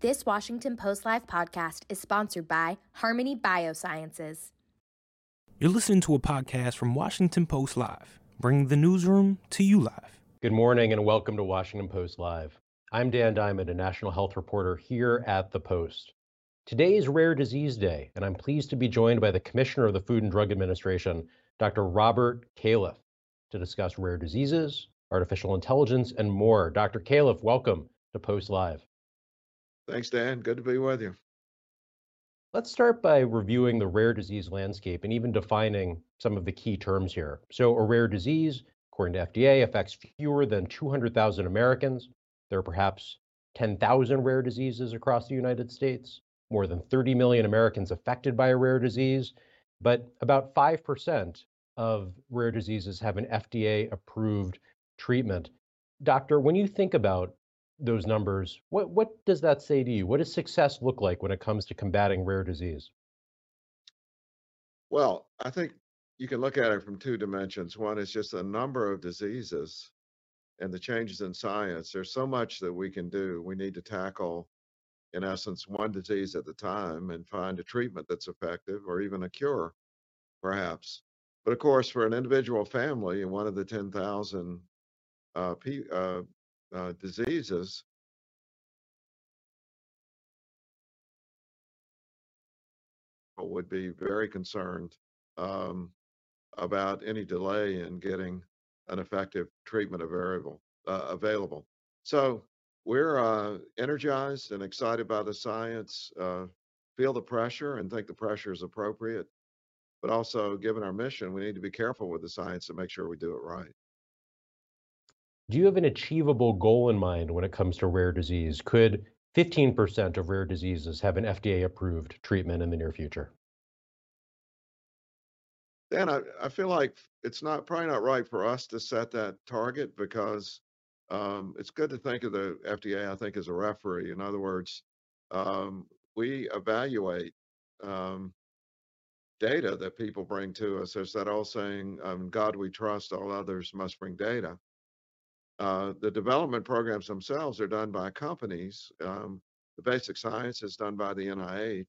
This Washington Post Live podcast is sponsored by Harmony Biosciences. You're listening to a podcast from Washington Post Live, bringing the newsroom to you live. Good morning and welcome to Washington Post Live. I'm Dan Diamond, a national health reporter here at the Post. Today is Rare Disease Day, and I'm pleased to be joined by the Commissioner of the Food and Drug Administration, Dr. Robert Califf, to discuss rare diseases, artificial intelligence, and more. Dr. Califf, welcome to Post Live. Thanks, Dan. Good to be with you. Let's start by reviewing the rare disease landscape and even defining some of the key terms here. So, a rare disease, according to FDA, affects fewer than 200,000 Americans. There are perhaps 10,000 rare diseases across the United States, more than 30 million Americans affected by a rare disease, but about 5% of rare diseases have an FDA approved treatment. Doctor, when you think about those numbers, what, what does that say to you? What does success look like when it comes to combating rare disease? Well, I think you can look at it from two dimensions. One is just the number of diseases and the changes in science. There's so much that we can do. We need to tackle, in essence, one disease at a time and find a treatment that's effective or even a cure, perhaps. But of course, for an individual family and one of the 10,000 uh, uh, uh, diseases, would be very concerned um, about any delay in getting an effective treatment available. Uh, available. So we're uh, energized and excited by the science. Uh, feel the pressure and think the pressure is appropriate, but also given our mission, we need to be careful with the science to make sure we do it right. Do you have an achievable goal in mind when it comes to rare disease? Could 15% of rare diseases have an FDA approved treatment in the near future? Dan, I, I feel like it's not probably not right for us to set that target because um, it's good to think of the FDA, I think, as a referee. In other words, um, we evaluate um, data that people bring to us. There's that old saying, um, God we trust, all others must bring data. Uh, the development programs themselves are done by companies. Um, the basic science is done by the NIH.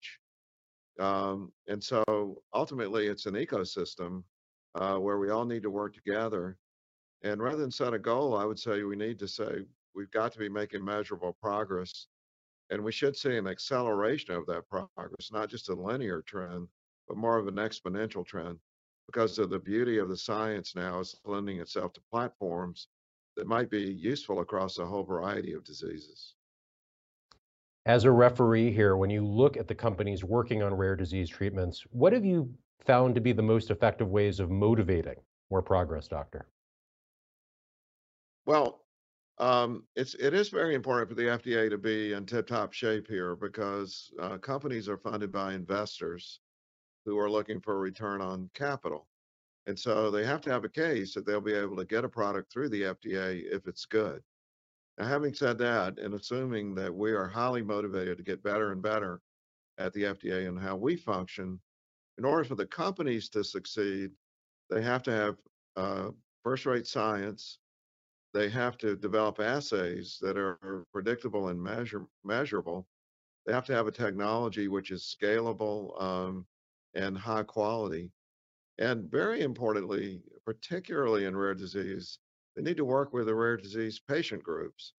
Um, and so ultimately, it's an ecosystem uh, where we all need to work together. And rather than set a goal, I would say we need to say we've got to be making measurable progress. And we should see an acceleration of that progress, not just a linear trend, but more of an exponential trend because of the beauty of the science now is lending itself to platforms that might be useful across a whole variety of diseases. As a referee here, when you look at the companies working on rare disease treatments, what have you found to be the most effective ways of motivating more progress, doctor? Well, um, it's it is very important for the FDA to be in tip-top shape here because uh, companies are funded by investors who are looking for a return on capital. And so they have to have a case that they'll be able to get a product through the FDA if it's good. Now, having said that, and assuming that we are highly motivated to get better and better at the FDA and how we function, in order for the companies to succeed, they have to have uh, first rate science. They have to develop assays that are predictable and measure, measurable. They have to have a technology which is scalable um, and high quality. And very importantly, particularly in rare disease, they need to work with the rare disease patient groups.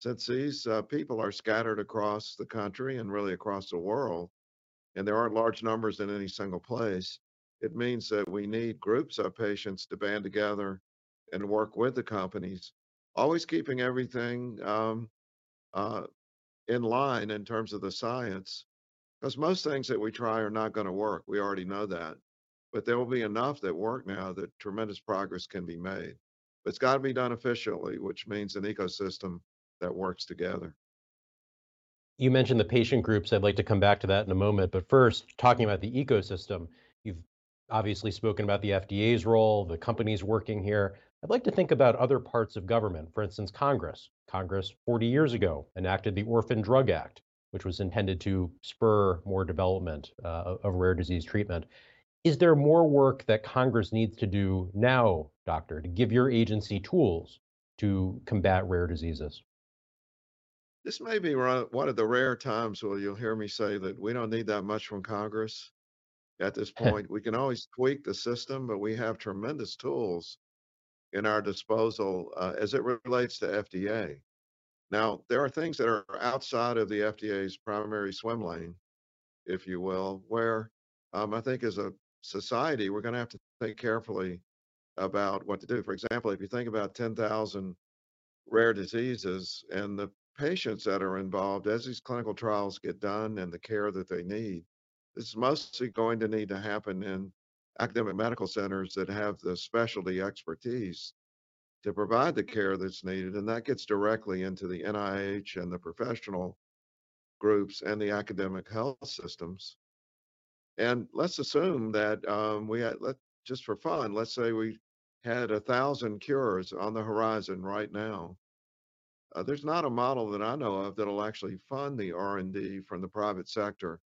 Since these uh, people are scattered across the country and really across the world, and there aren't large numbers in any single place, it means that we need groups of patients to band together and work with the companies, always keeping everything um, uh, in line in terms of the science, because most things that we try are not going to work. We already know that but there will be enough that work now that tremendous progress can be made. But it's got to be done efficiently, which means an ecosystem that works together. You mentioned the patient groups. I'd like to come back to that in a moment. But first, talking about the ecosystem, you've obviously spoken about the FDA's role, the companies working here. I'd like to think about other parts of government, for instance, Congress. Congress 40 years ago enacted the Orphan Drug Act, which was intended to spur more development uh, of rare disease treatment. Is there more work that Congress needs to do now, doctor, to give your agency tools to combat rare diseases? This may be one of the rare times where you'll hear me say that we don't need that much from Congress at this point. We can always tweak the system, but we have tremendous tools in our disposal uh, as it relates to FDA. Now, there are things that are outside of the FDA's primary swim lane, if you will, where um, I think as a society, we're going to have to think carefully about what to do. For example, if you think about 10,000 rare diseases and the patients that are involved as these clinical trials get done and the care that they need, this is mostly going to need to happen in academic medical centers that have the specialty expertise to provide the care that's needed. And that gets directly into the NIH and the professional groups and the academic health systems. And let's assume that um, we had, let, just for fun, let's say we had a thousand cures on the horizon right now. Uh, there's not a model that I know of that'll actually fund the R&D from the private sector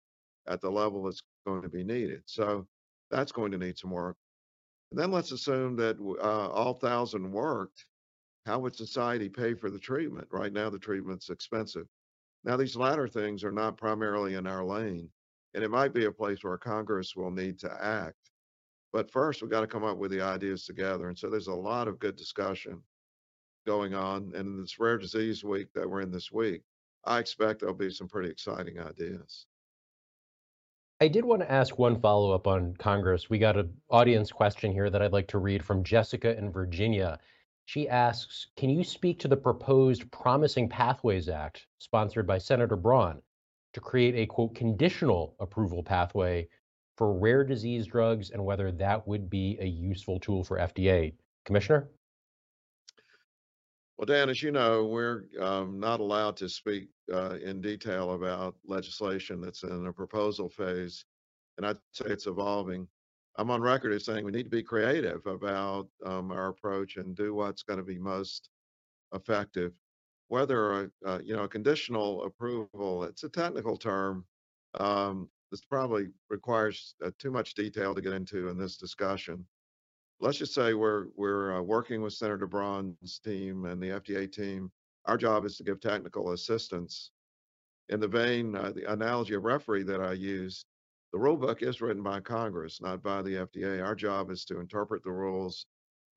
at the level that's going to be needed. So that's going to need some work. And then let's assume that uh, all thousand worked. How would society pay for the treatment? Right now, the treatment's expensive. Now, these latter things are not primarily in our lane, and it might be a place where Congress will need to act. But first, we've got to come up with the ideas together. And so there's a lot of good discussion going on. And in this rare disease week that we're in this week, I expect there'll be some pretty exciting ideas. I did want to ask one follow up on Congress. We got an audience question here that I'd like to read from Jessica in Virginia. She asks Can you speak to the proposed Promising Pathways Act, sponsored by Senator Braun, to create a quote conditional approval pathway for rare disease drugs and whether that would be a useful tool for FDA? Commissioner? Well, Dan, as you know, we're um, not allowed to speak uh, in detail about legislation that's in a proposal phase, and I'd say it's evolving. I'm on record as saying we need to be creative about um, our approach and do what's going to be most effective. Whether a, uh, you know a conditional approval, it's a technical term. Um, this probably requires uh, too much detail to get into in this discussion let's just say we're we're uh, working with Senator Braun's team and the FDA team. Our job is to give technical assistance. In the vein, uh, the analogy of referee that I used, the rule book is written by Congress, not by the FDA. Our job is to interpret the rules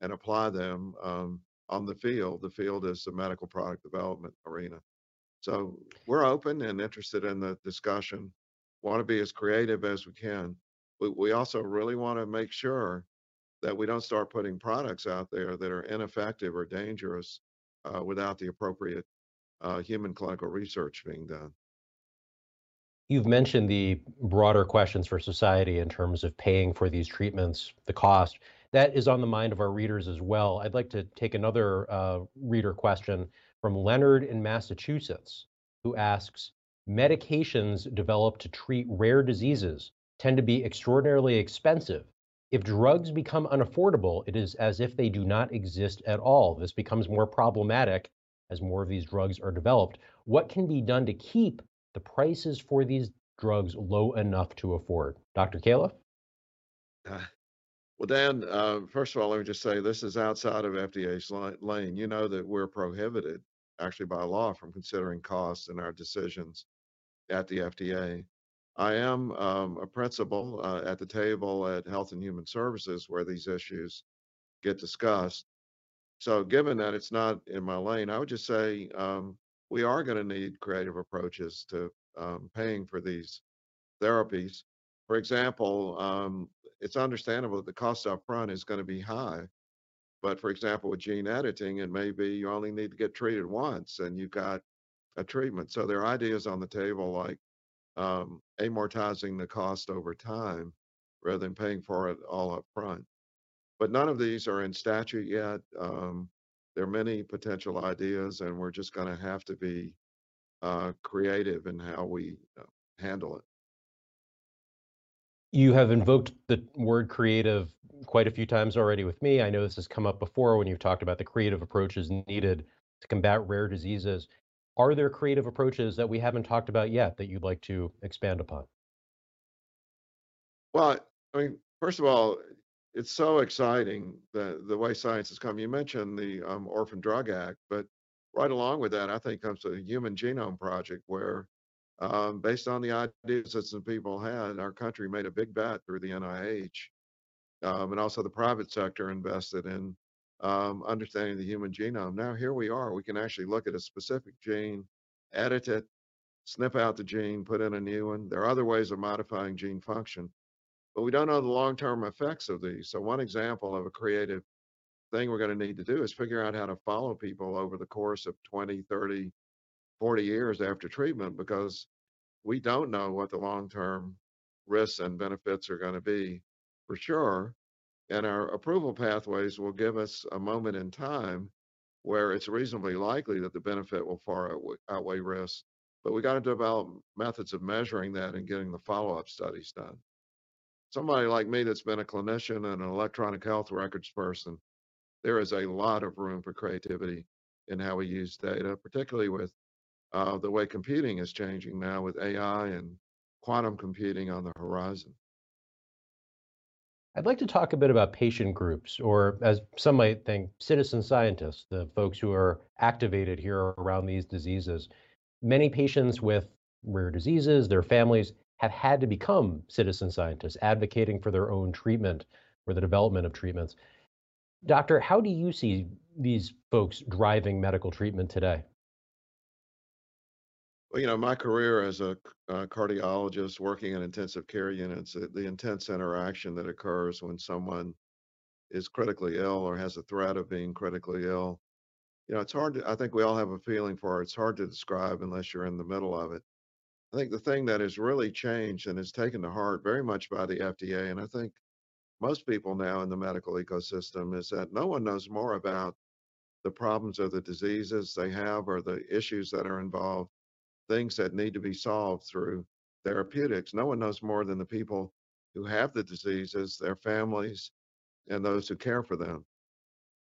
and apply them um, on the field. The field is the medical product development arena. So we're open and interested in the discussion. Want to be as creative as we can. We, we also really want to make sure that we don't start putting products out there that are ineffective or dangerous uh, without the appropriate uh, human clinical research being done. You've mentioned the broader questions for society in terms of paying for these treatments, the cost. That is on the mind of our readers as well. I'd like to take another uh, reader question from Leonard in Massachusetts, who asks Medications developed to treat rare diseases tend to be extraordinarily expensive if drugs become unaffordable, it is as if they do not exist at all. This becomes more problematic as more of these drugs are developed. What can be done to keep the prices for these drugs low enough to afford? Dr. Califf? Uh, well, Dan, uh, first of all, let me just say this is outside of FDA's lane. You know that we're prohibited, actually by law, from considering costs in our decisions at the FDA. I am um, a principal uh, at the table at Health and Human Services where these issues get discussed. So, given that it's not in my lane, I would just say um, we are going to need creative approaches to um, paying for these therapies. For example, um, it's understandable that the cost up front is going to be high. But for example, with gene editing, it may be you only need to get treated once and you've got a treatment. So there are ideas on the table like um, amortizing the cost over time rather than paying for it all up front. But none of these are in statute yet. Um, there are many potential ideas, and we're just going to have to be uh, creative in how we uh, handle it. You have invoked the word creative quite a few times already with me. I know this has come up before when you've talked about the creative approaches needed to combat rare diseases. Are there creative approaches that we haven't talked about yet that you'd like to expand upon? Well, I mean, first of all, it's so exciting the the way science has come. You mentioned the um, Orphan Drug Act, but right along with that, I think comes the Human Genome Project, where um, based on the ideas that some people had, our country made a big bet through the NIH, um, and also the private sector invested in um, understanding the human genome. Now here we are. We can actually look at a specific gene, edit it, snip out the gene, put in a new one. There are other ways of modifying gene function, but we don't know the long-term effects of these. So one example of a creative thing we're going to need to do is figure out how to follow people over the course of 20, 30, 40 years after treatment because we don't know what the long-term risks and benefits are going to be for sure. And our approval pathways will give us a moment in time where it's reasonably likely that the benefit will far outweigh, risk. But we got to develop methods of measuring that and getting the follow-up studies done. Somebody like me that's been a clinician and an electronic health records person, there is a lot of room for creativity in how we use data, particularly with uh, the way computing is changing now with AI and quantum computing on the horizon. I'd like to talk a bit about patient groups, or as some might think, citizen scientists, the folks who are activated here around these diseases. Many patients with rare diseases, their families, have had to become citizen scientists, advocating for their own treatment or the development of treatments. Doctor, how do you see these folks driving medical treatment today? Well, you know, my career as a uh, cardiologist working in intensive care units, uh, the intense interaction that occurs when someone is critically ill or has a threat of being critically ill. You know, it's hard to, I think we all have a feeling for it. It's hard to describe unless you're in the middle of it. I think the thing that has really changed and is taken to heart very much by the FDA, and I think most people now in the medical ecosystem, is that no one knows more about the problems or the diseases they have or the issues that are involved things that need to be solved through therapeutics. No one knows more than the people who have the diseases, their families, and those who care for them.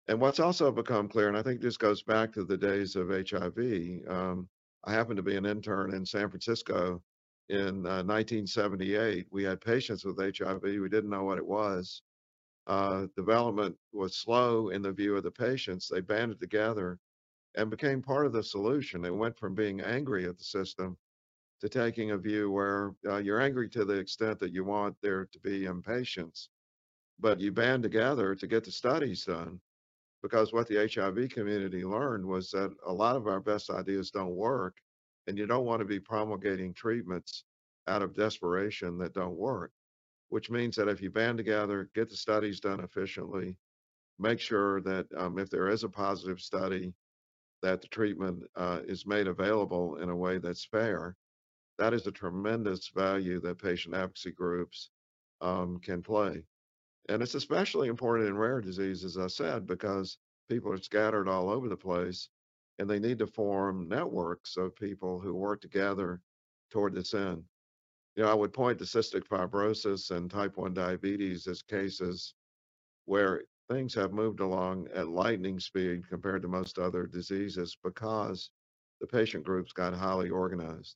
And what's also become clear, and I think this goes back to the days of HIV. Um, I happened to be an intern in San Francisco in uh, 1978. We had patients with HIV. We didn't know what it was. Uh, development was slow in the view of the patients. They banded together and became part of the solution. It went from being angry at the system to taking a view where uh, you're angry to the extent that you want there to be impatience, but you band together to get the studies done. Because what the HIV community learned was that a lot of our best ideas don't work, and you don't want to be promulgating treatments out of desperation that don't work. Which means that if you band together, get the studies done efficiently, make sure that um, if there is a positive study, that the treatment uh, is made available in a way that's fair, that is a tremendous value that patient advocacy groups um, can play. And it's especially important in rare disease, as I said, because people are scattered all over the place and they need to form networks of people who work together toward this end. You know, I would point to cystic fibrosis and type 1 diabetes as cases where things have moved along at lightning speed compared to most other diseases because the patient groups got highly organized.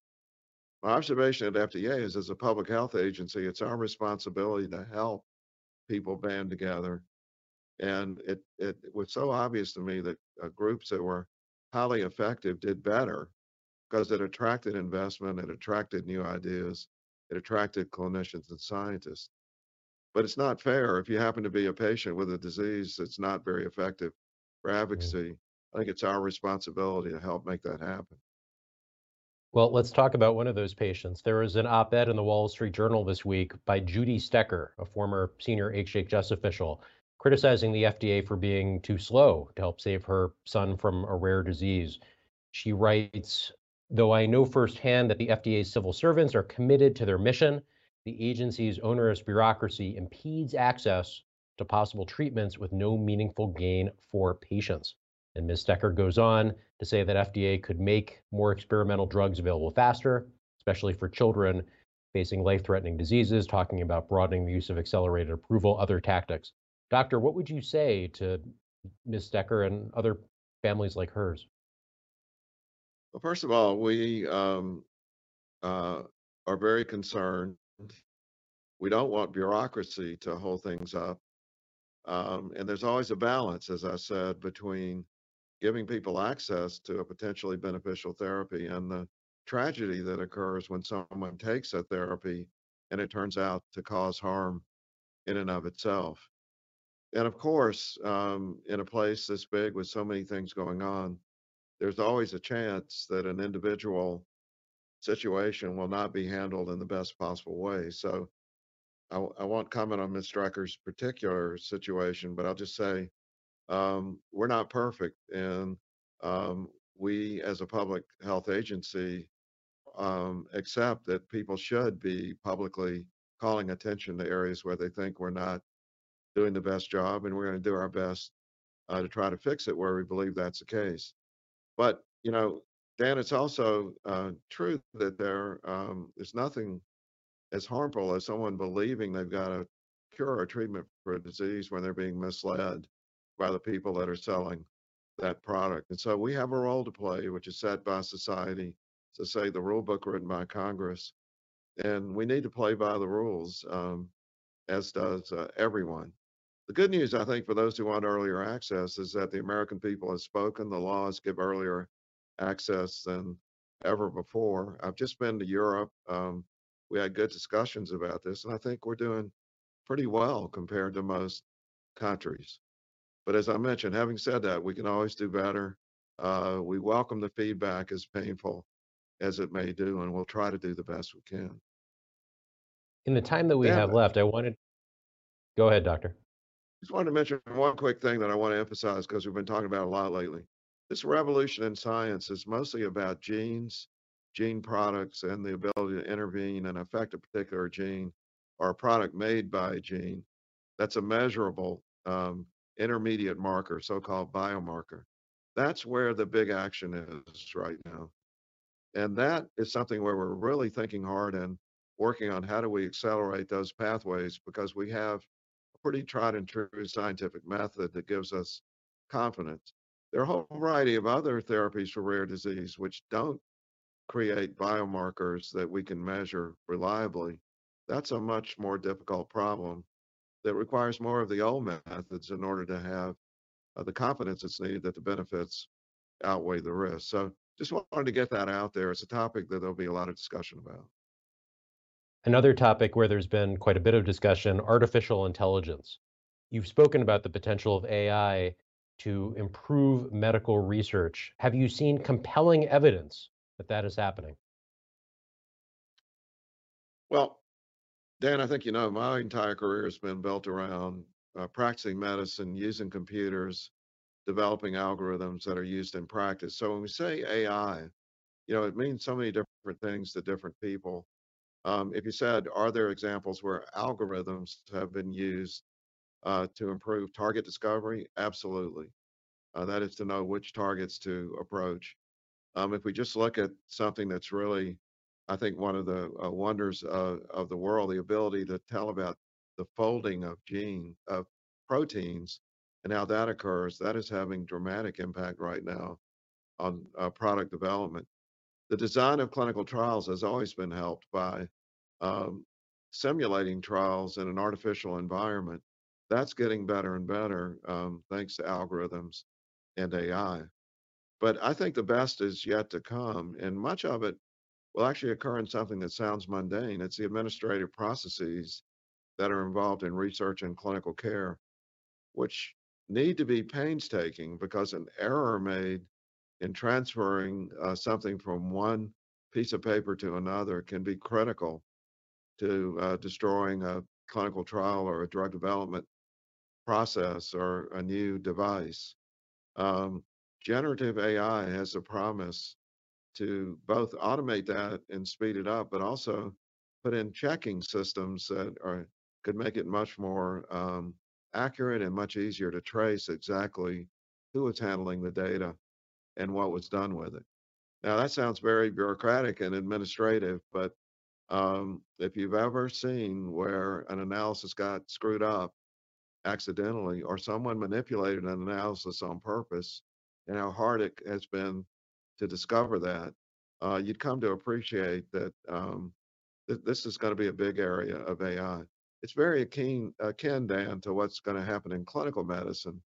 My observation at FDA is as a public health agency, it's our responsibility to help people band together. And it, it was so obvious to me that uh, groups that were highly effective did better because it attracted investment, it attracted new ideas, it attracted clinicians and scientists. But it's not fair if you happen to be a patient with a disease that's not very effective for mm. advocacy. I think it's our responsibility to help make that happen. Well, let's talk about one of those patients. There was an op ed in the Wall Street Journal this week by Judy Stecker, a former senior HHS official, criticizing the FDA for being too slow to help save her son from a rare disease. She writes Though I know firsthand that the FDA's civil servants are committed to their mission, the agency's onerous bureaucracy impedes access to possible treatments with no meaningful gain for patients. And Ms. Stecker goes on to say that FDA could make more experimental drugs available faster, especially for children facing life threatening diseases, talking about broadening the use of accelerated approval, other tactics. Doctor, what would you say to Ms. Stecker and other families like hers? Well, first of all, we um, uh, are very concerned we don't want bureaucracy to hold things up. Um, and there's always a balance, as I said, between giving people access to a potentially beneficial therapy and the tragedy that occurs when someone takes a therapy and it turns out to cause harm in and of itself. And of course, um, in a place this big with so many things going on, there's always a chance that an individual situation will not be handled in the best possible way. So I, I won't comment on Ms. Strecker's particular situation, but I'll just say um, we're not perfect. And um, we, as a public health agency, um, accept that people should be publicly calling attention to areas where they think we're not doing the best job, and we're going to do our best uh, to try to fix it where we believe that's the case. But you know, Dan, it's also uh, true that there um, is nothing as harmful as someone believing they've got a cure or treatment for a disease when they're being misled by the people that are selling that product. And so we have a role to play, which is set by society, to say the rule book written by Congress, and we need to play by the rules, um, as does uh, everyone. The good news, I think, for those who want earlier access is that the American people have spoken. The laws give earlier access than ever before. I've just been to Europe. Um, we had good discussions about this, and I think we're doing pretty well compared to most countries. But as I mentioned, having said that, we can always do better. Uh, we welcome the feedback, as painful as it may do, and we'll try to do the best we can. In the time that we have left, I wanted. Go ahead, doctor. Just wanted to mention one quick thing that I want to emphasize because we've been talking about a lot lately. This revolution in science is mostly about genes, gene products, and the ability to intervene and affect a particular gene or a product made by a gene. That's a measurable um, intermediate marker, so called biomarker. That's where the big action is right now. And that is something where we're really thinking hard and working on how do we accelerate those pathways because we have a pretty tried and true scientific method that gives us confidence. There are a whole variety of other therapies for rare disease which don't create biomarkers that we can measure reliably. That's a much more difficult problem that requires more of the old methods in order to have uh, the confidence that's needed that the benefits outweigh the risks. So just wanted to get that out there. It's a topic that there'll be a lot of discussion about. Another topic where there's been quite a bit of discussion artificial intelligence. You've spoken about the potential of AI to improve medical research. Have you seen compelling evidence that that is happening? Well, Dan, I think you know my entire career has been built around uh, practicing medicine, using computers, developing algorithms that are used in practice. So when we say AI, you know, it means so many different things to different people. Um, if you said, are there examples where algorithms have been used uh, to improve target discovery? Absolutely. Uh, that is to know which targets to approach. Um, if we just look at something that's really, I think, one of the uh, wonders of, the world, the ability to tell about the folding of gene of proteins and how that occurs, that is having dramatic impact right now on uh, product development. The design of clinical trials has always been helped by um, simulating trials in an artificial environment. That's getting better and better um, thanks to algorithms and AI. But I think the best is yet to come, and much of it will actually occur in something that sounds mundane. It's the administrative processes that are involved in research and clinical care, which need to be painstaking because an error made in transferring uh, something from one piece of paper to another can be critical to uh, destroying a clinical trial or a drug development process or a new device. Um, generative AI has a promise to both automate that and speed it up, but also put in checking systems that are could make it much more um, accurate and much easier to trace exactly who was handling the data and what was done with it. Now that sounds very bureaucratic and administrative, but um, if you've ever seen where an analysis got screwed up accidentally or someone manipulated an analysis on purpose and how hard it has been to discover that, uh, you'd come to appreciate that um, th- this is going to be a big area of AI. It's very akin, akin Dan, to what's going to happen in clinical medicine.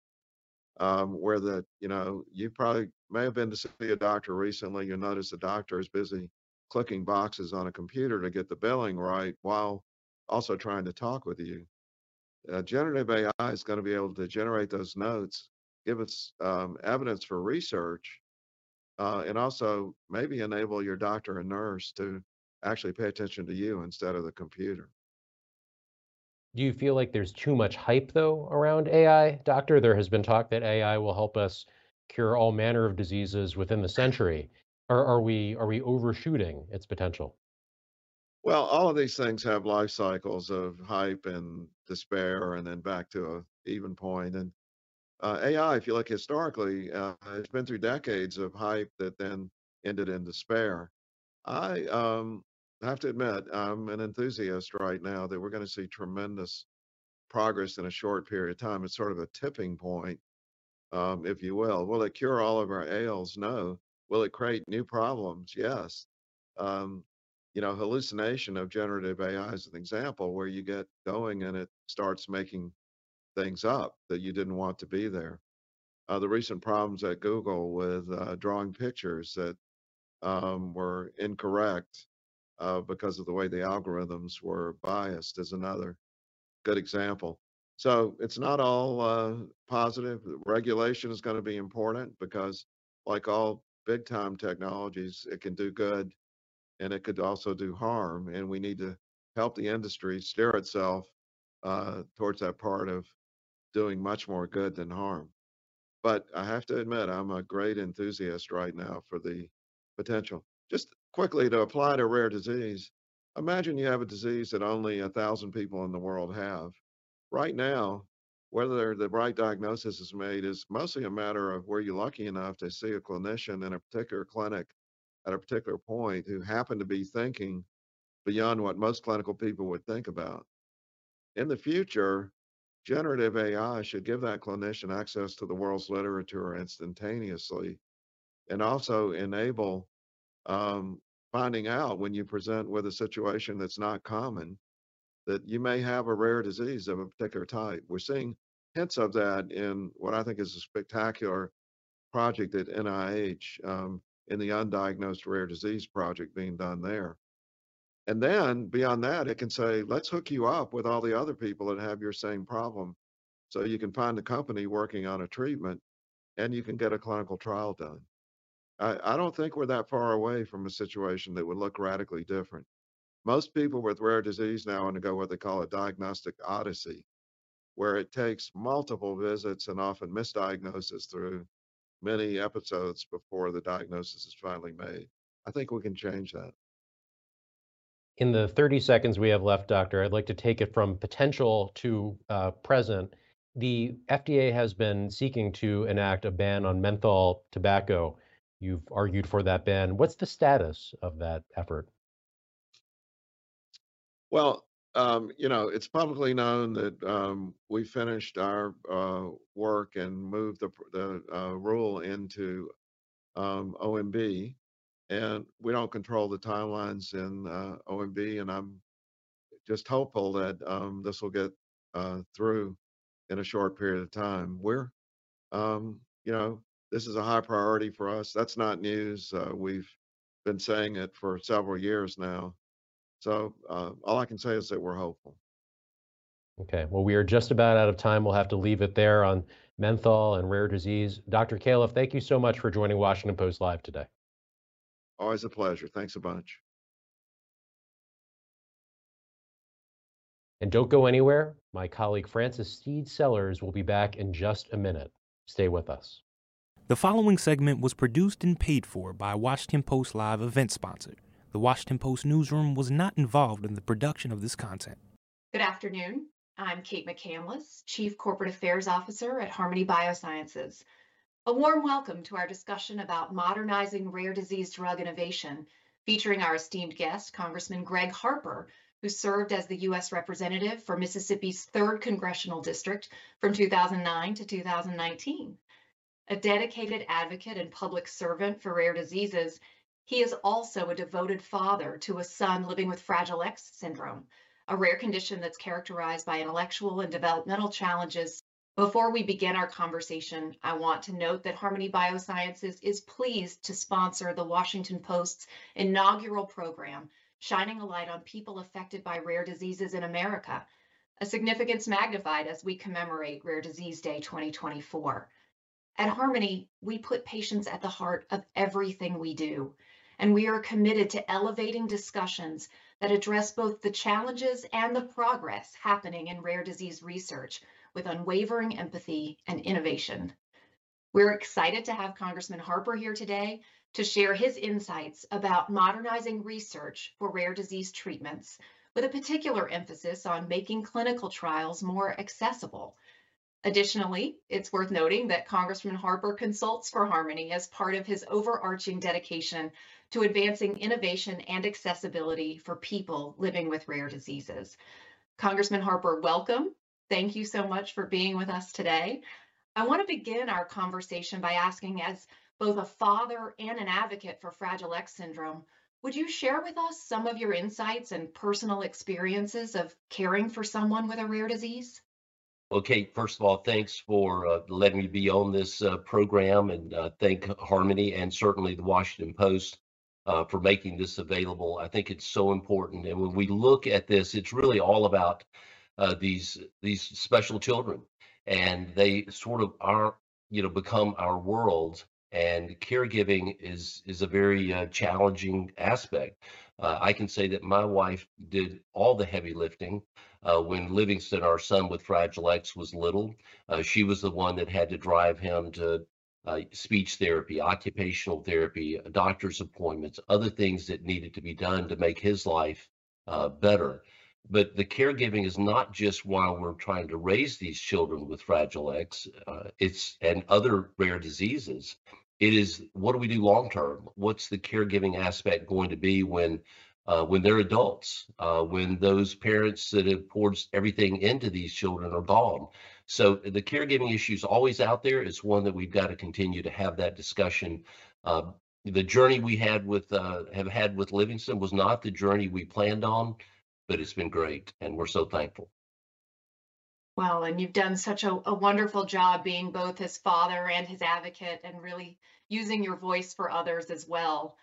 um, where the, you know, you probably may have been to see a doctor recently. You notice the doctor is busy clicking boxes on a computer to get the billing right while also trying to talk with you. Uh, generative AI is going to be able to generate those notes, give us um, evidence for research, uh, and also maybe enable your doctor and nurse to actually pay attention to you instead of the computer. Do you feel like there's too much hype though around AI, doctor? There has been talk that AI will help us cure all manner of diseases within the century. Or are we are we overshooting its potential? Well, all of these things have life cycles of hype and despair, and then back to a even point. And uh, AI, if you look historically, uh, it's been through decades of hype that then ended in despair. I um, have to admit, I'm an enthusiast right now that we're going to see tremendous progress in a short period of time. It's sort of a tipping point, um, if you will. Will it cure all of our ails? No. Will it create new problems? Yes. Um, you know, hallucination of generative AI is an example where you get going and it starts making things up that you didn't want to be there. Uh, the recent problems at Google with uh, drawing pictures that um, were incorrect uh, because of the way the algorithms were biased is another good example. So it's not all uh, positive. Regulation is going to be important because, like all big time technologies, it can do good and it could also do harm. And we need to help the industry steer itself uh, towards that part of doing much more good than harm. But I have to admit, I'm a great enthusiast right now for the potential. Just quickly to apply to rare disease, imagine you have a disease that only a thousand people in the world have. Right now, whether the right diagnosis is made is mostly a matter of were you lucky enough to see a clinician in a particular clinic at a particular point who happen to be thinking beyond what most clinical people would think about. In the future, generative AI should give that clinician access to the world's literature instantaneously and also enable um, finding out when you present with a situation that's not common that you may have a rare disease of a particular type. We're seeing hints of that in what I think is a spectacular project at NIH um, in the undiagnosed rare disease project being done there. And then beyond that, it can say, let's hook you up with all the other people that have your same problem. So you can find a company working on a treatment and you can get a clinical trial done. I, I don't think we're that far away from a situation that would look radically different. Most people with rare disease now undergo what they call a diagnostic odyssey, where it takes multiple visits and often misdiagnosis through many episodes before the diagnosis is finally made. I think we can change that. In the 30 seconds we have left, Doctor, I'd like to take it from potential to uh, present. The FDA has been seeking to enact a ban on menthol tobacco. You've argued for that ban. What's the status of that effort? Well, um, you know, it's publicly known that um, we finished our uh, work and moved the, the uh, rule into um, OMB, and we don't control the timelines in uh, OMB, and I'm just hopeful that um, this will get uh, through in a short period of time. We're, um, you know, this is a high priority for us. That's not news. Uh, we've been saying it for several years now. So uh, all I can say is that we're hopeful. Okay, well, we are just about out of time. We'll have to leave it there on menthol and rare disease. Dr. Califf, thank you so much for joining Washington Post Live today. Always a pleasure. Thanks a bunch. And don't go anywhere. My colleague Frances Stead Sellers will be back in just a minute. Stay with us. The following segment was produced and paid for by Washington Post Live event sponsor. The Washington Post newsroom was not involved in the production of this content. Good afternoon. I'm Kate McCandless, Chief Corporate Affairs Officer at Harmony Biosciences. A warm welcome to our discussion about modernizing rare disease drug innovation, featuring our esteemed guest, Congressman Greg Harper, who served as the U.S. Representative for Mississippi's 3rd Congressional District from 2009 to 2019. A dedicated advocate and public servant for rare diseases, he is also a devoted father to a son living with Fragile X syndrome, a rare condition that's characterized by intellectual and developmental challenges Before we begin our conversation, I want to note that Harmony Biosciences is pleased to sponsor the Washington Post's inaugural program, Shining a Light on People Affected by Rare Diseases in America, a significance magnified as we commemorate Rare Disease Day 2024. At Harmony, we put patients at the heart of everything we do, and we are committed to elevating discussions that address both the challenges and the progress happening in rare disease research with unwavering empathy and innovation. We're excited to have Congressman Harper here today to share his insights about modernizing research for rare disease treatments, with a particular emphasis on making clinical trials more accessible. Additionally, it's worth noting that Congressman Harper consults for Harmony as part of his overarching dedication to advancing innovation and accessibility for people living with rare diseases. Congressman Harper, welcome. Thank you so much for being with us today. I want to begin our conversation by asking, as both a father and an advocate for Fragile X syndrome, would you share with us some of your insights and personal experiences of caring for someone with a rare disease? Okay, first of all, thanks for uh, letting me be on this uh, program and uh, thank Harmony and certainly the Washington Post uh, for making this available. I think it's so important. And when we look at this, it's really all about uh, these these special children, and they sort of are you know become our world. And caregiving is is a very uh, challenging aspect. Uh, I can say that my wife did all the heavy lifting uh, when Livingston, our son with Fragile X, was little. Uh, she was the one that had to drive him to uh, speech therapy, occupational therapy, doctor's appointments, other things that needed to be done to make his life uh, better. But the caregiving is not just while we're trying to raise these children with Fragile X, uh, it's and other rare diseases. It is what do we do long term? What's the caregiving aspect going to be when uh, when they're adults, uh, when those parents that have poured everything into these children are gone. So the caregiving issue is always out there. It's one that we've got to continue to have that discussion. Uh, the journey we had with uh, have had with Livingston was not the journey we planned on but it's been great and we're so thankful. Well, and you've done such a, a, wonderful job being both his father and his advocate and really using your voice for others as well.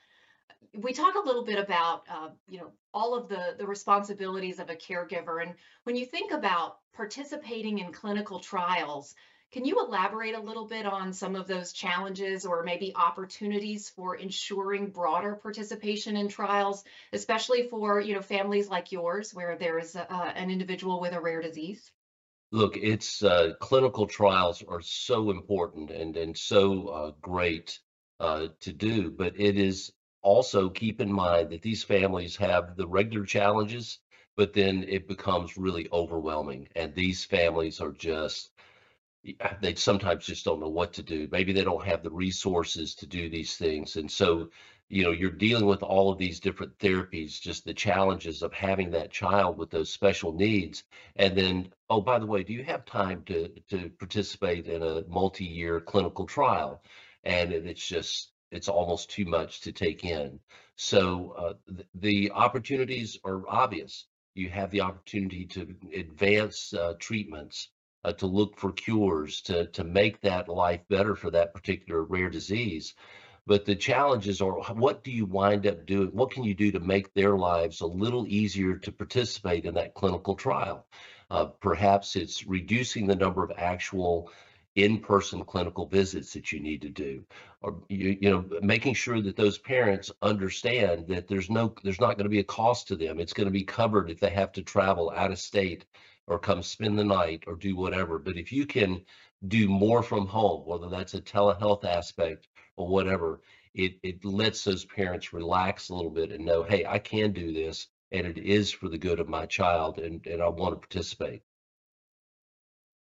We talk a little bit about, uh, you know, all of the, the responsibilities of a caregiver. And when you think about participating in clinical trials, can you elaborate a little bit on some of those challenges or maybe opportunities for ensuring broader participation in trials, especially for you know families like yours where there is a, an individual with a rare disease? Look, it's uh, clinical trials are so important and and so uh, great uh, to do, but it is also keep in mind that these families have the regular challenges, but then it becomes really overwhelming, and these families are just they sometimes just don't know what to do. Maybe they don't have the resources to do these things. And so, you know, you're dealing with all of these different therapies, just the challenges of having that child with those special needs. And then, oh, by the way, do you have time to to participate in a multi-year clinical trial? And it's just it's almost too much to take in. So uh, th- the opportunities are obvious. You have the opportunity to advance uh, treatments uh, to look for cures to to make that life better for that particular rare disease but the challenges are what do you wind up doing? What can you do to make their lives a little easier to participate in that clinical trial? Uh, perhaps it's reducing the number of actual in-person clinical visits that you need to do. Or you, you know making sure that those parents understand that there's no there's not going to be a cost to them. It's going to be covered if they have to travel out of state or come spend the night or do whatever. But if you can do more from home, whether that's a telehealth aspect or whatever, it, it lets those parents relax a little bit and know, hey, I can do this and it is for the good of my child and, and I want to participate.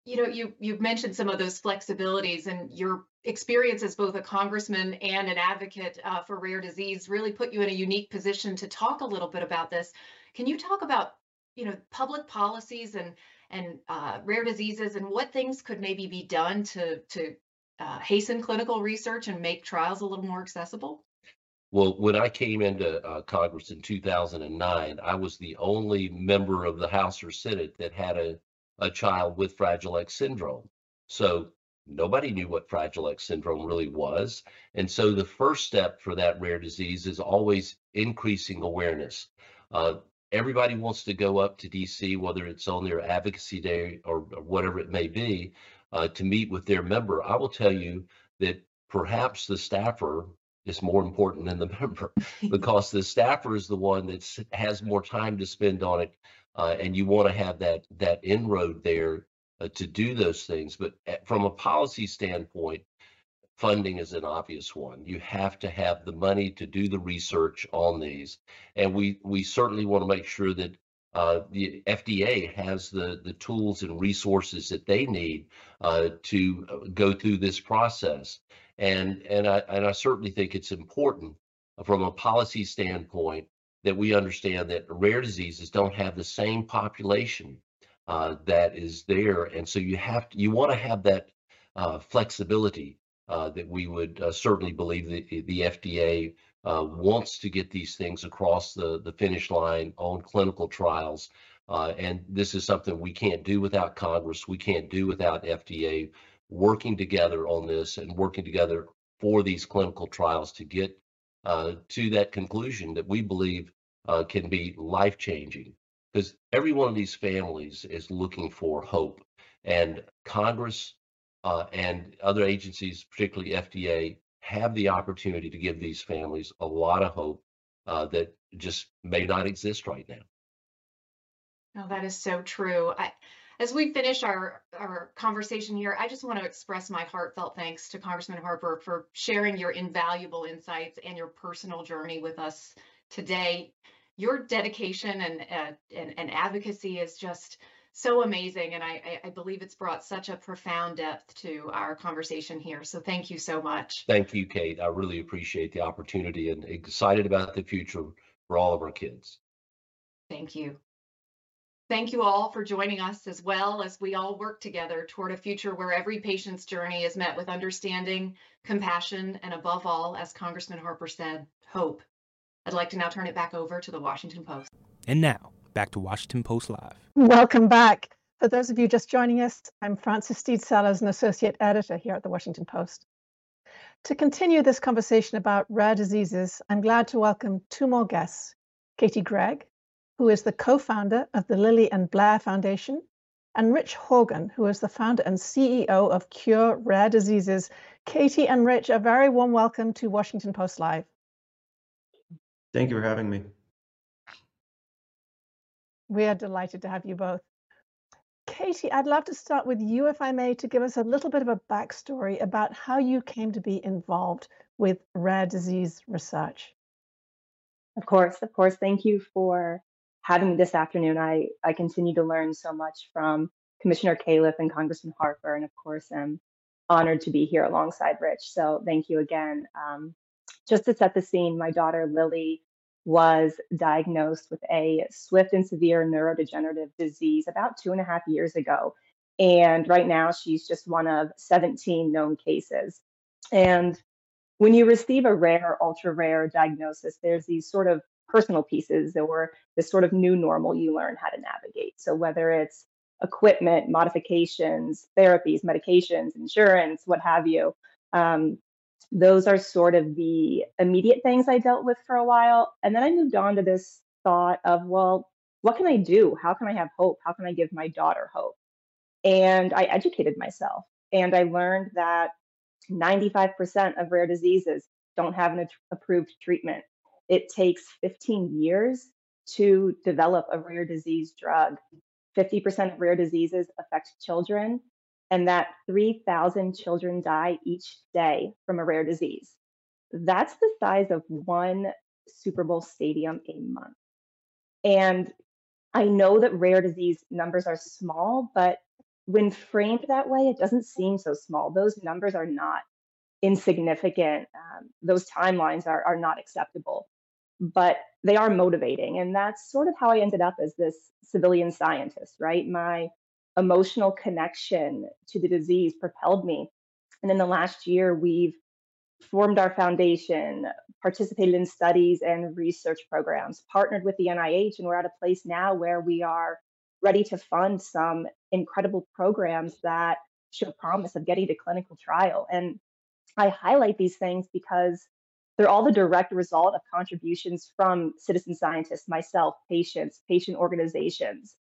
You know, you you've mentioned some of those flexibilities and your experience as both a congressman and an advocate uh, for rare disease really put you in a unique position to talk a little bit about this. Can you talk about you know public policies and and uh, rare diseases and what things could maybe be done to to uh, hasten clinical research and make trials a little more accessible? Well, when I came into uh, Congress in 2009, I was the only member of the House or Senate that had a, a child with Fragile X syndrome. So nobody knew what Fragile X syndrome really was. And so the first step for that rare disease is always increasing awareness. Uh, everybody wants to go up to DC, whether it's on their advocacy day or, or whatever it may be, uh, to meet with their member. I will tell you that perhaps the staffer is more important than the member because the staffer is the one that has more time to spend on it, uh, and you want to have that that inroad there uh, to do those things. But eh, from a policy standpoint, funding is an obvious one. You have to have the money to do the research on these, and we we certainly want to make sure that uh, the FDA has the the tools and resources that they need uh, to uh, go through this process. And and I and I certainly think it's important from a policy standpoint that we understand that rare diseases don't have the same population uh, that is there, and so you have to, you want to have that uh, flexibility uh, that we would uh, certainly believe the, the FDA uh, wants to get these things across the, the finish line on clinical trials. Uh, and this is something we can't do without Congress. We can't do without FDA working together on this and working together for these clinical trials to get to that conclusion that we believe can be life changing because every one of these families is looking for hope. And Congress uh, and other agencies, particularly FDA, have the opportunity to give these families a lot of hope uh, that just may not exist right now. No, that is so true. I, as we finish our, our conversation here, I just want to express my heartfelt thanks to Congressman Harper for sharing your invaluable insights and your personal journey with us today your dedication and, uh, and, and advocacy is just so amazing. And I, I believe it's brought such a profound depth to our conversation here. So thank you so much. Thank you, Kate. I really appreciate the opportunity and excited about the future for all of our kids. Thank you. Thank you all for joining us as well as we all work together toward a future where every patient's journey is met with understanding, compassion, and above all, as Congressman Harper said, hope. I'd like to now turn it back over to the Washington Post. And now, back to Washington Post Live. Welcome back. For those of you just joining us, I'm Frances Stead Sellers, an associate editor here at the Washington Post. To continue this conversation about rare diseases, I'm glad to welcome two more guests Katie Gregg, who is the co founder of the Lilly and Blair Foundation, and Rich Horgan, who is the founder and CEO of Cure Rare Diseases. Katie and Rich, a very warm welcome to Washington Post Live. Thank you for having me. We are delighted to have you both. Katie, I'd love to start with you, if I may, to give us a little bit of a backstory about how you came to be involved with rare disease research. Of course, of course. Thank you for having me this afternoon. I, I continue to learn so much from Commissioner Califf and Congressman Harper, and of course, I'm honored to be here alongside Rich. So thank you again. Um, just to set the scene, my daughter Lily was diagnosed with a swift and severe neurodegenerative disease about two and a half years ago. And right now, she's just one of 17 known cases. And when you receive a rare, ultra rare diagnosis, there's these sort of personal pieces or this sort of new normal you learn how to navigate. So whether it's equipment, modifications, therapies, medications, insurance, what have you, um, those are sort of the immediate things I dealt with for a while. And then I moved on to this thought of, well, what can I do? How can I have hope? How can I give my daughter hope? And I educated myself and I learned that 95% of rare diseases don't have an approved treatment. It takes 15 years to develop a rare disease drug. 50% of rare diseases affect children, and that 3,000 children die each day from a rare disease. That's the size of one Super Bowl stadium a month. And I know that rare disease numbers are small, but when framed that way, it doesn't seem so small. Those numbers are not insignificant. Um, those timelines are, are not acceptable, but they are motivating. And that's sort of how I ended up as this civilian scientist, right? My emotional connection to the disease propelled me. And in the last year, we've formed our foundation, participated in studies and research programs, partnered with the NIH, and we're at a place now where we are ready to fund some incredible programs that show promise of getting to clinical trial. And I highlight these things because they're all the direct result of contributions from citizen scientists, myself, patients, patient organizations,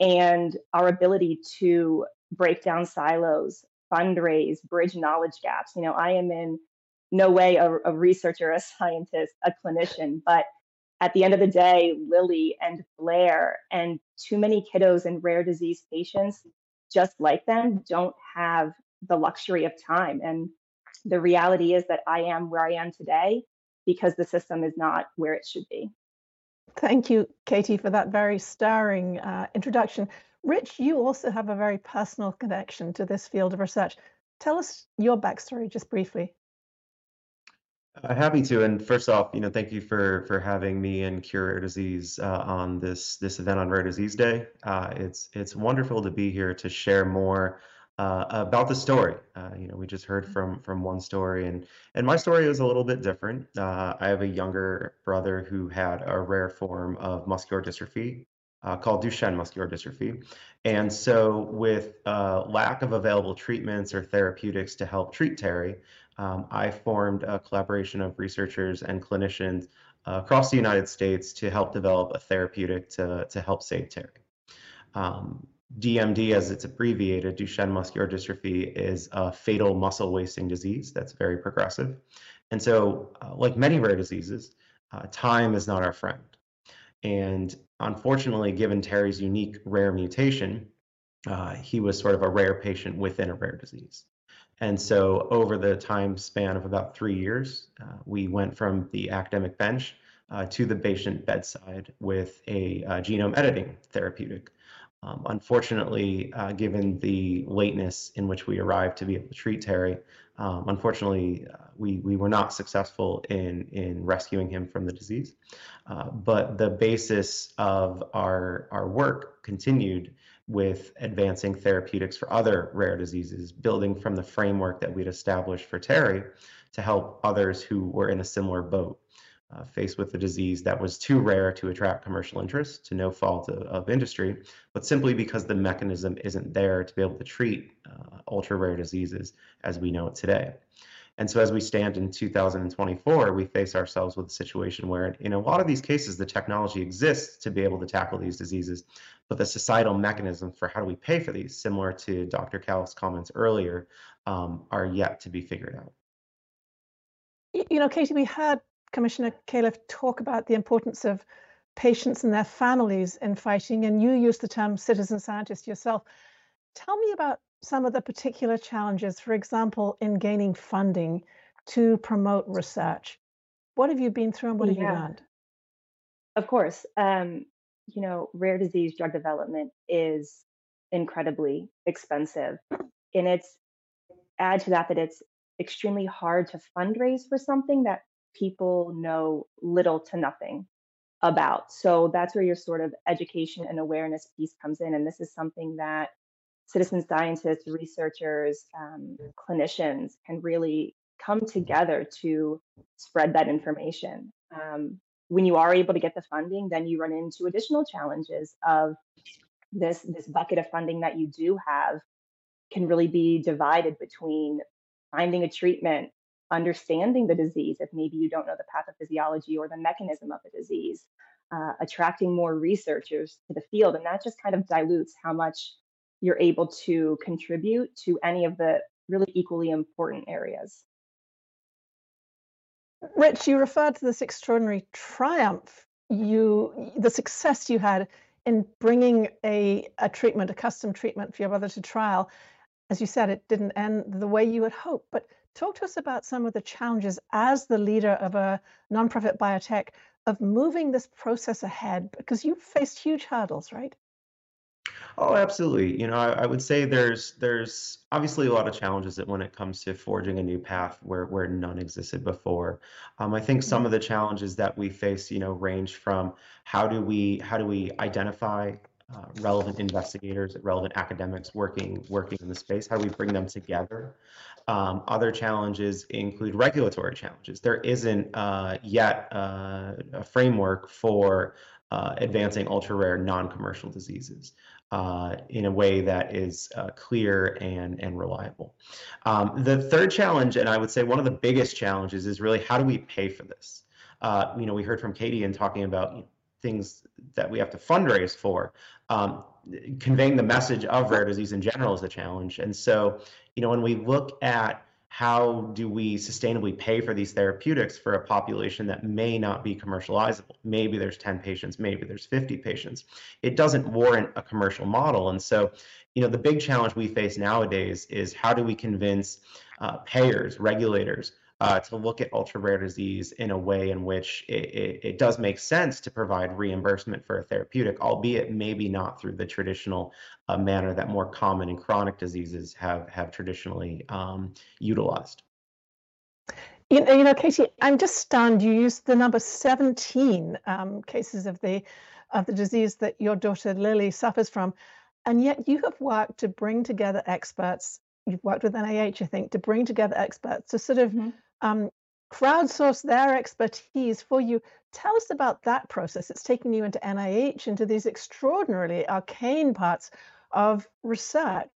and our ability to break down silos, fundraise, bridge knowledge gaps. You know, I am in no way a, a researcher, a scientist, a clinician, but at the end of the day, Lily and Blair and too many kiddos and rare disease patients just like them don't have the luxury of time. And the reality is that I am where I am today because the system is not where it should be. Thank you, Katie, for that very stirring uh, introduction. Rich, you also have a very personal connection to this field of research. Tell us your backstory just briefly. Uh, happy to. And first off, you know, thank you for for having me and Cure Rare Disease uh, on this this event on Rare Disease Day. Uh, it's it's wonderful to be here to share more uh, about the story. Uh, you know, we just heard from from one story, and and my story is a little bit different. Uh, I have a younger brother who had a rare form of muscular dystrophy. called Duchenne muscular dystrophy. And so, with lack of available treatments or therapeutics to help treat Terry, um, I formed a collaboration of researchers and clinicians uh, across the United States to help develop a therapeutic to, to help save Terry. Um, DMD, as it's abbreviated, Duchenne muscular dystrophy, is a fatal muscle wasting disease that's very progressive. And so, uh, like many rare diseases, uh, time is not our friend. And unfortunately, given Terry's unique rare mutation, uh, he was sort of a rare patient within a rare disease. And so over the time span of about three years, uh, we went from the academic bench uh, to the patient bedside with a uh, genome editing therapeutic. Um, unfortunately, uh, given the lateness in which we arrived to be able to treat Terry, um, unfortunately, uh, we, we were not successful in, in rescuing him from the disease. Uh, but the basis of our, our work continued with advancing therapeutics for other rare diseases, building from the framework that we'd established for Terry to help others who were in a similar boat, uh, faced with a disease that was too rare to attract commercial interest, to no fault of, of industry, but simply because the mechanism isn't there to be able to treat uh, ultra rare diseases as we know it today. And so as we stand in 2024, we face ourselves with a situation where in a lot of these cases, the technology exists to be able to tackle these diseases, but the societal mechanisms for how do we pay for these, similar to Dr. Califf's comments earlier, um, are yet to be figured out. You know, Katie, we had Commissioner Califf talk about the importance of patients and their families in fighting, and you used the term citizen scientist yourself. Tell me about some of the particular challenges, for example, in gaining funding to promote research. What have you been through and what have you learned? Of course. Um, you know, rare disease drug development is incredibly expensive. And it's add to that that it's extremely hard to fundraise for something that people know little to nothing about. So that's where your sort of education and awareness piece comes in. And this is something that citizen scientists, researchers, um, clinicians can really come together to spread that information. Um, when you are able to get the funding, then you run into additional challenges of this this bucket of funding that you do have can really be divided between finding a treatment, understanding the disease if maybe you don't know the pathophysiology or the mechanism of the disease, uh, attracting more researchers to the field, and that just kind of dilutes how much you're able to contribute to any of the really equally important areas. Rich, you referred to this extraordinary triumph you the success you had in bringing a, a treatment, a custom treatment for your brother to trial. As you said, it didn't end the way you had hoped. But talk to us about some of the challenges as the leader of a nonprofit biotech of moving this process ahead because you faced huge hurdles, right? Oh, absolutely. You know, I, I would say there's there's obviously a lot of challenges that when it comes to forging a new path where where none existed before. Um, I think some mm-hmm. of the challenges that we face, you know, range from how do we how do we identify uh, relevant investigators, relevant academics working working in the space? How do we bring them together? Um, other challenges include regulatory challenges. There isn't uh, yet uh, a framework for uh, advancing ultra rare non commercial diseases uh, in a way that is clear and, and reliable. Um, the third challenge, and I would say one of the biggest challenges, is really how do we pay for this? You know, we heard from Katie in talking about you know, things that we have to fundraise for. Um, conveying the message of rare disease in general is a challenge. And so, you know, when we look at how do we sustainably pay for these therapeutics for a population that may not be commercializable? Maybe there's 10 patients, maybe there's 50 patients. It doesn't warrant a commercial model. And so, you know, the big challenge we face nowadays is how do we convince uh, payers, regulators, uh, to look at ultra rare disease in a way in which it, it, it, does make sense to provide reimbursement for a therapeutic, albeit maybe not through the traditional uh, manner that more common and chronic diseases have have traditionally um, utilized. You know, you know, Katie, I'm just stunned. You used the number 17 um, cases of the of the disease that your daughter Lily suffers from, and yet you have worked to bring together experts. You've worked with NIH, I think, to bring together experts to sort of mm-hmm um, crowdsource their expertise for you. Tell us about that process. It's taking you into NIH, into these extraordinarily arcane parts of research.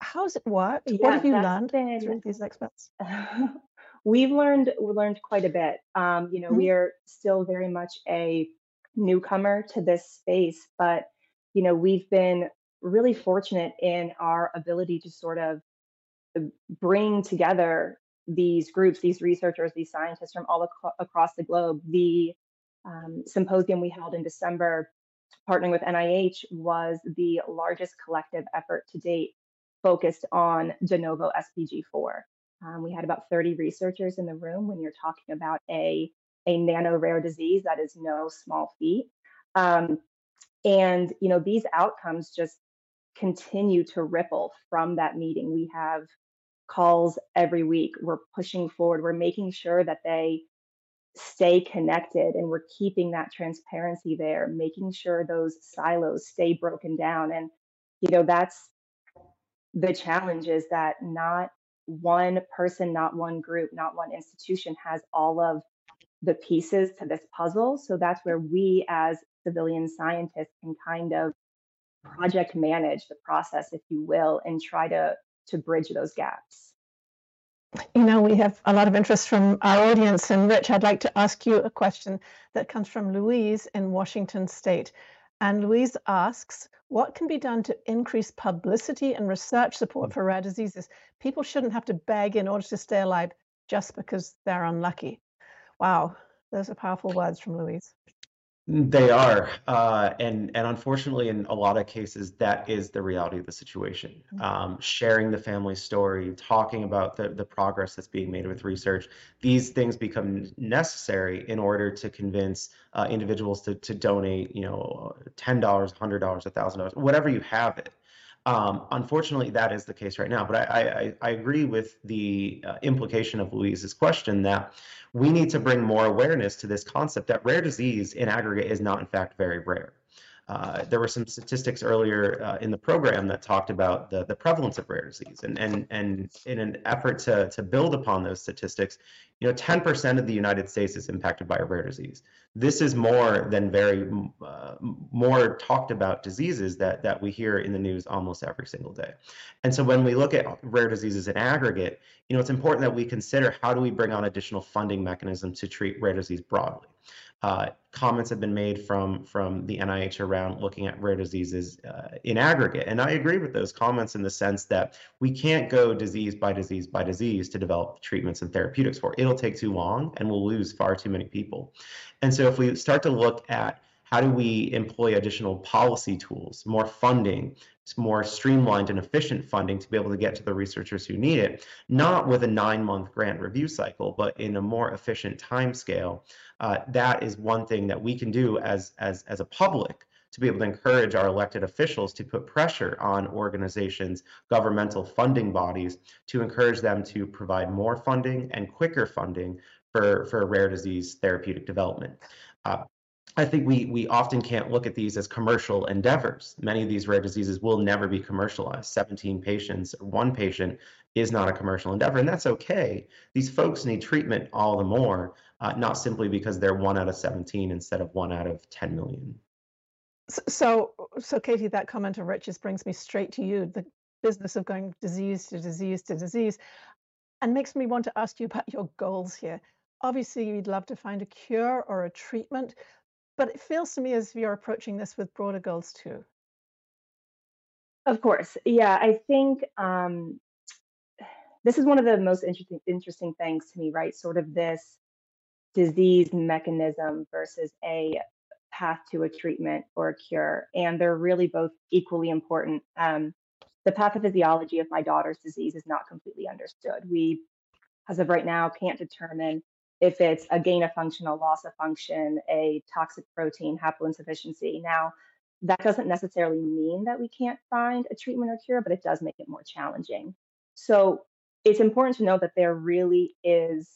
How's it worked? Yeah, what have you learned been, through these experts? we've learned we learned quite a bit. Um, you know, mm-hmm. we are still very much a newcomer to this space, but you know, we've been really fortunate in our ability to sort of uh, bring together these groups, these researchers, these scientists from all ac- across the globe. The um, symposium we held in December, partnering with NIH, was the largest collective effort to date focused on de novo SPG4. Um, we had about 30 researchers in the room when you're talking about a, a nano rare disease that is no small feat. Um, and you know these outcomes just continue to ripple from that meeting. We have calls every week. We're pushing forward. We're making sure that they stay connected and we're keeping that transparency there, making sure those silos stay broken down. And, you know, that's the challenge is that not one person, not one group, not one institution has all of the pieces to this puzzle. So that's where we as civilian scientists can kind of project manage the process, if you will, and try to to bridge those gaps. You know, we have a lot of interest from our audience. And Rich, I'd like to ask you a question that comes from Louise in Washington State. And Louise asks, what can be done to increase publicity and research support hmm. for rare diseases? People shouldn't have to beg in order to stay alive just because they're unlucky. Wow, those are powerful words from Louise. They are, uh, and and unfortunately, in a lot of cases, that is the reality of the situation. Mm-hmm. Um, sharing the family story, talking about the the progress that's being made with research, these things become necessary in order to convince uh, individuals to to donate, you know, ten dollars, hundred dollars, a thousand dollars, whatever you have it. Um, unfortunately, that is the case right now. But I, I, I agree with the uh, implication of Louise's question that we need to bring more awareness to this concept that rare disease in aggregate is not, in fact, very rare. Uh, there were some statistics earlier uh, in the program that talked about the, the prevalence of rare disease. And, and, and in an effort to, to build upon those statistics, you know, 10% of the United States is impacted by a rare disease. This is more than very uh, more talked about diseases that, that we hear in the news almost every single day. And so when we look at rare diseases in aggregate, you know, it's important that we consider how do we bring on additional funding mechanisms to treat rare disease broadly. Uh, comments have been made from from the NIH around looking at rare diseases uh, in aggregate, and I agree with those comments in the sense that we can't go disease by disease by disease to develop treatments and therapeutics for. It'll take too long, and we'll lose far too many people. And so, if we start to look at how do we employ additional policy tools, more funding, more streamlined and efficient funding to be able to get to the researchers who need it, not with a nine month grant review cycle, but in a more efficient time scale. Uh, that is one thing that we can do as, as, as a public to be able to encourage our elected officials to put pressure on organizations, governmental funding bodies, to encourage them to provide more funding and quicker funding for, for rare disease therapeutic development. Uh, I think we we often can't look at these as commercial endeavors. Many of these rare diseases will never be commercialized. 17 patients, one patient is not a commercial endeavor, and that's okay. These folks need treatment all the more, uh, not simply because they're one out of 17 instead of one out of 10 million. So, so Katie, that comment of Rich's brings me straight to you. The business of going disease to disease to disease, and makes me want to ask you about your goals here. Obviously, you'd love to find a cure or a treatment, but it feels to me as if you're approaching this with broader goals too. Of course. Yeah, I think um, this is one of the most interesting interesting things to me, right? Sort of this disease mechanism versus a path to a treatment or a cure, and they're really both equally important. Um, the pathophysiology of my daughter's disease is not completely understood. We, as of right now, can't determine if it's a gain of function, a loss of function, a toxic protein haploinsufficiency. Now, that doesn't necessarily mean that we can't find a treatment or cure, but it does make it more challenging. So it's important to know that there really is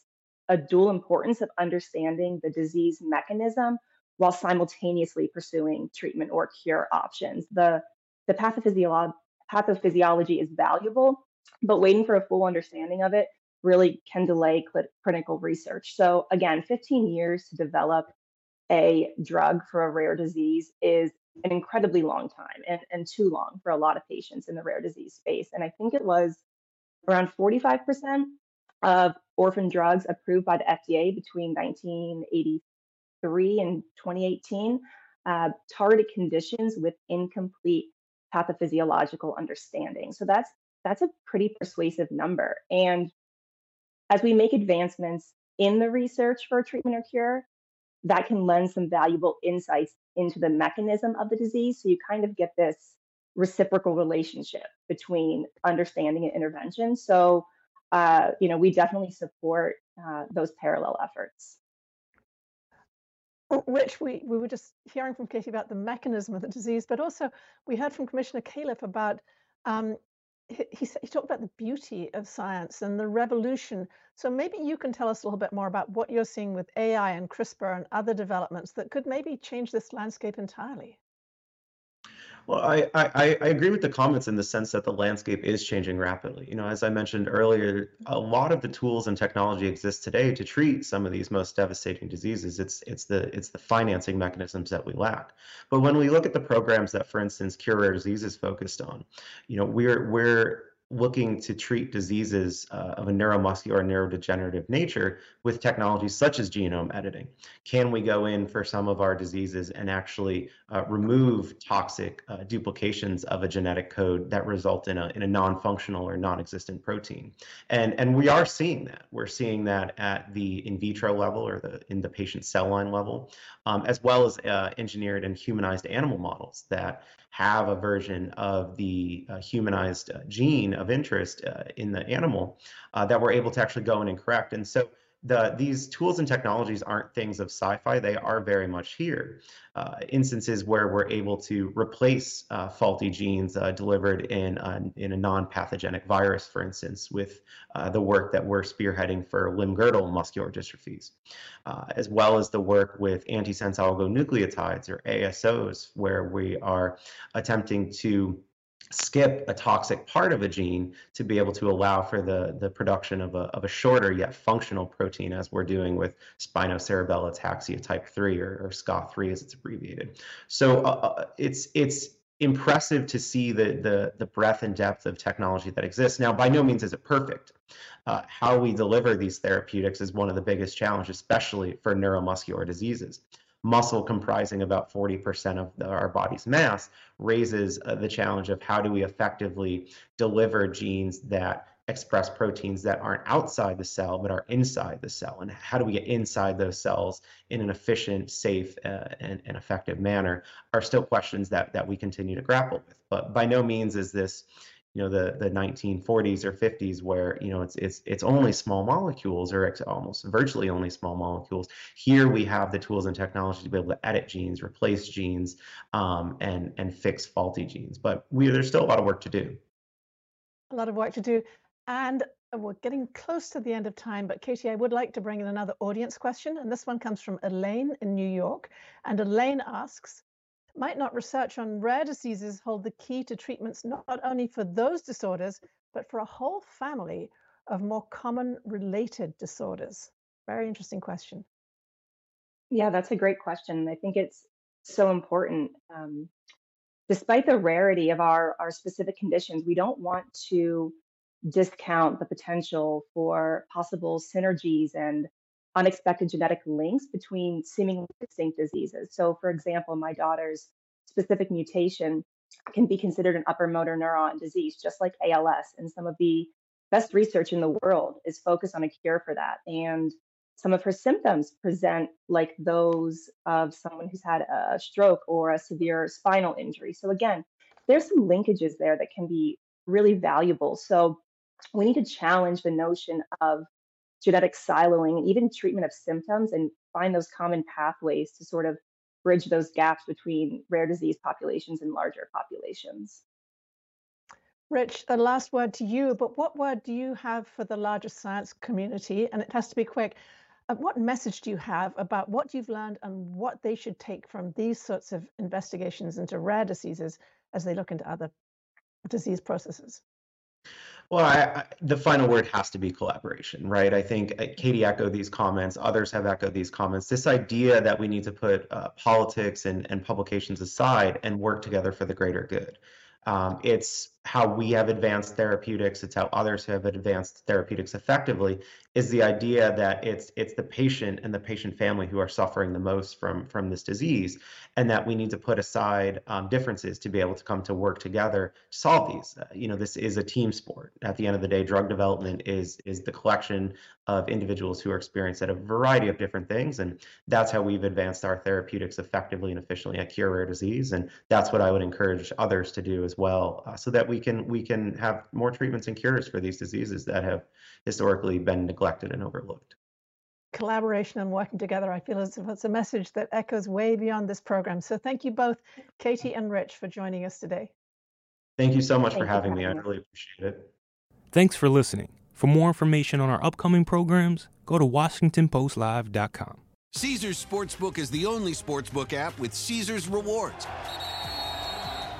a dual importance of understanding the disease mechanism while simultaneously pursuing treatment or cure options. The, the pathophysiolo- pathophysiology is valuable, but waiting for a full understanding of it really can delay cl- clinical research. So, again, 15 years to develop a drug for a rare disease is an incredibly long time and, and too long for a lot of patients in the rare disease space. And I think it was around 45% of orphan drugs approved by the FDA between 1983 and 2018 uh, targeted conditions with incomplete pathophysiological understanding. So that's that's a pretty persuasive number. And as we make advancements in the research for treatment or cure, that can lend some valuable insights into the mechanism of the disease. So you kind of get this reciprocal relationship between understanding and intervention. So, uh, you know, we definitely support uh, those parallel efforts. Rich, we, we were just hearing from Katie about the mechanism of the disease, but also we heard from Commissioner Califf about um, he, he, talked about the beauty of science and the revolution. So maybe you can tell us a little bit more about what you're seeing with AI and CRISPR and other developments that could maybe change this landscape entirely. Well, I, I, I agree with the comments in the sense that the landscape is changing rapidly. You know, as I mentioned earlier, a lot of the tools and technology exist today to treat some of these most devastating diseases. It's it's the it's the financing mechanisms that we lack. But when we look at the programs that, for instance, Cure Rare Disease is focused on, you know, we're we're looking to treat diseases uh, of a neuromuscular or neurodegenerative nature with technologies such as genome editing? Can we go in for some of our diseases and actually uh, remove toxic uh, duplications of a genetic code that result in a, in a non-functional or non-existent protein? And, and we are seeing that. We're seeing that at the in vitro level or the in the patient cell line level, um, as well as uh, engineered and humanized animal models that have a version of the uh, humanized uh, gene of interest uh, in the animal uh, that we're able to actually go in and correct. And so the, these tools and technologies aren't things of sci-fi. They are very much here. Uh, instances where we're able to replace uh, faulty genes uh, delivered in a, in a non-pathogenic virus, for instance, with uh, the work that we're spearheading for limb-girdle muscular dystrophies, uh, as well as the work with antisense oligonucleotides or ASOs, where we are attempting to skip a toxic part of a gene to be able to allow for the, the production of a, of a shorter yet functional protein as we're doing with spinocerebellar ataxia type 3 or, or SCA3 as it's abbreviated. So uh, uh, it's it's impressive to see the, the, the breadth and depth of technology that exists. Now, by no means is it perfect. Uh, how we deliver these therapeutics is one of the biggest challenges, especially for neuromuscular diseases muscle comprising about 40% of the, our body's mass raises uh, the challenge of how do we effectively deliver genes that express proteins that aren't outside the cell but are inside the cell? And how do we get inside those cells in an efficient safe uh, and, and effective manner are still questions that that we continue to grapple with. But by no means is this you know the the 1940s or 50s where you know it's it's it's only small molecules or almost virtually only small molecules here we have the tools and technology to be able to edit genes replace genes um, and and fix faulty genes but we there's still a lot of work to do a lot of work to do and we're getting close to the end of time, but Katie, I would like to bring in another audience question. And this one comes from Elaine in New York. And Elaine asks might not research on rare diseases hold the key to treatments not only for those disorders, but for a whole family of more common related disorders? Very interesting question. Yeah, that's a great question. I think it's so important. Um, despite the rarity of our, our specific conditions, we don't want to discount the potential for possible synergies and unexpected genetic links between seemingly distinct diseases. So, for example, my daughter's specific mutation can be considered an upper motor neuron disease, just like ALS. And some of the best research in the world is focused on a cure for that. And some of her symptoms present like those of someone who's had a stroke or a severe spinal injury. So, again, there's some linkages there that can be really valuable. So, we need to challenge the notion of genetic siloing and even treatment of symptoms and find those common pathways to sort of bridge those gaps between rare disease populations and larger populations. Rich, the last word to you, but what word do you have for the larger science community? And it has to be quick. Uh, what message do you have about what you've learned and what they should take from these sorts of investigations into rare diseases as they look into other disease processes? Well, I, I, the final word has to be collaboration, right? I think uh, Katie echoed these comments. Others have echoed these comments. This idea that we need to put uh, politics and, and publications aside and work together for the greater good. Um, it's how we have advanced therapeutics. It's how others have advanced therapeutics effectively. Is the idea that it's it's the patient and the patient family who are suffering the most from from this disease, and that we need to put aside um, differences to be able to come to work together to solve these. Uh, you know, this is a team sport. At the end of the day, drug development is is the collection of individuals who are experienced at a variety of different things, and that's how we've advanced our therapeutics effectively and efficiently at Cure Rare Disease, and that's what I would encourage others to do as well, uh, so that we can we can have more treatments and cures for these diseases that have historically been neglected and overlooked collaboration and working together, I feel as if it's a message that echoes way beyond this program. So thank you both, Katie and Rich, for joining us today. Thank you so much Thank for having me. I really appreciate it. Thanks for listening. For more information on our upcoming programs, go to WashingtonPostLive.com. Caesars Sportsbook is the only sportsbook app with Caesars rewards.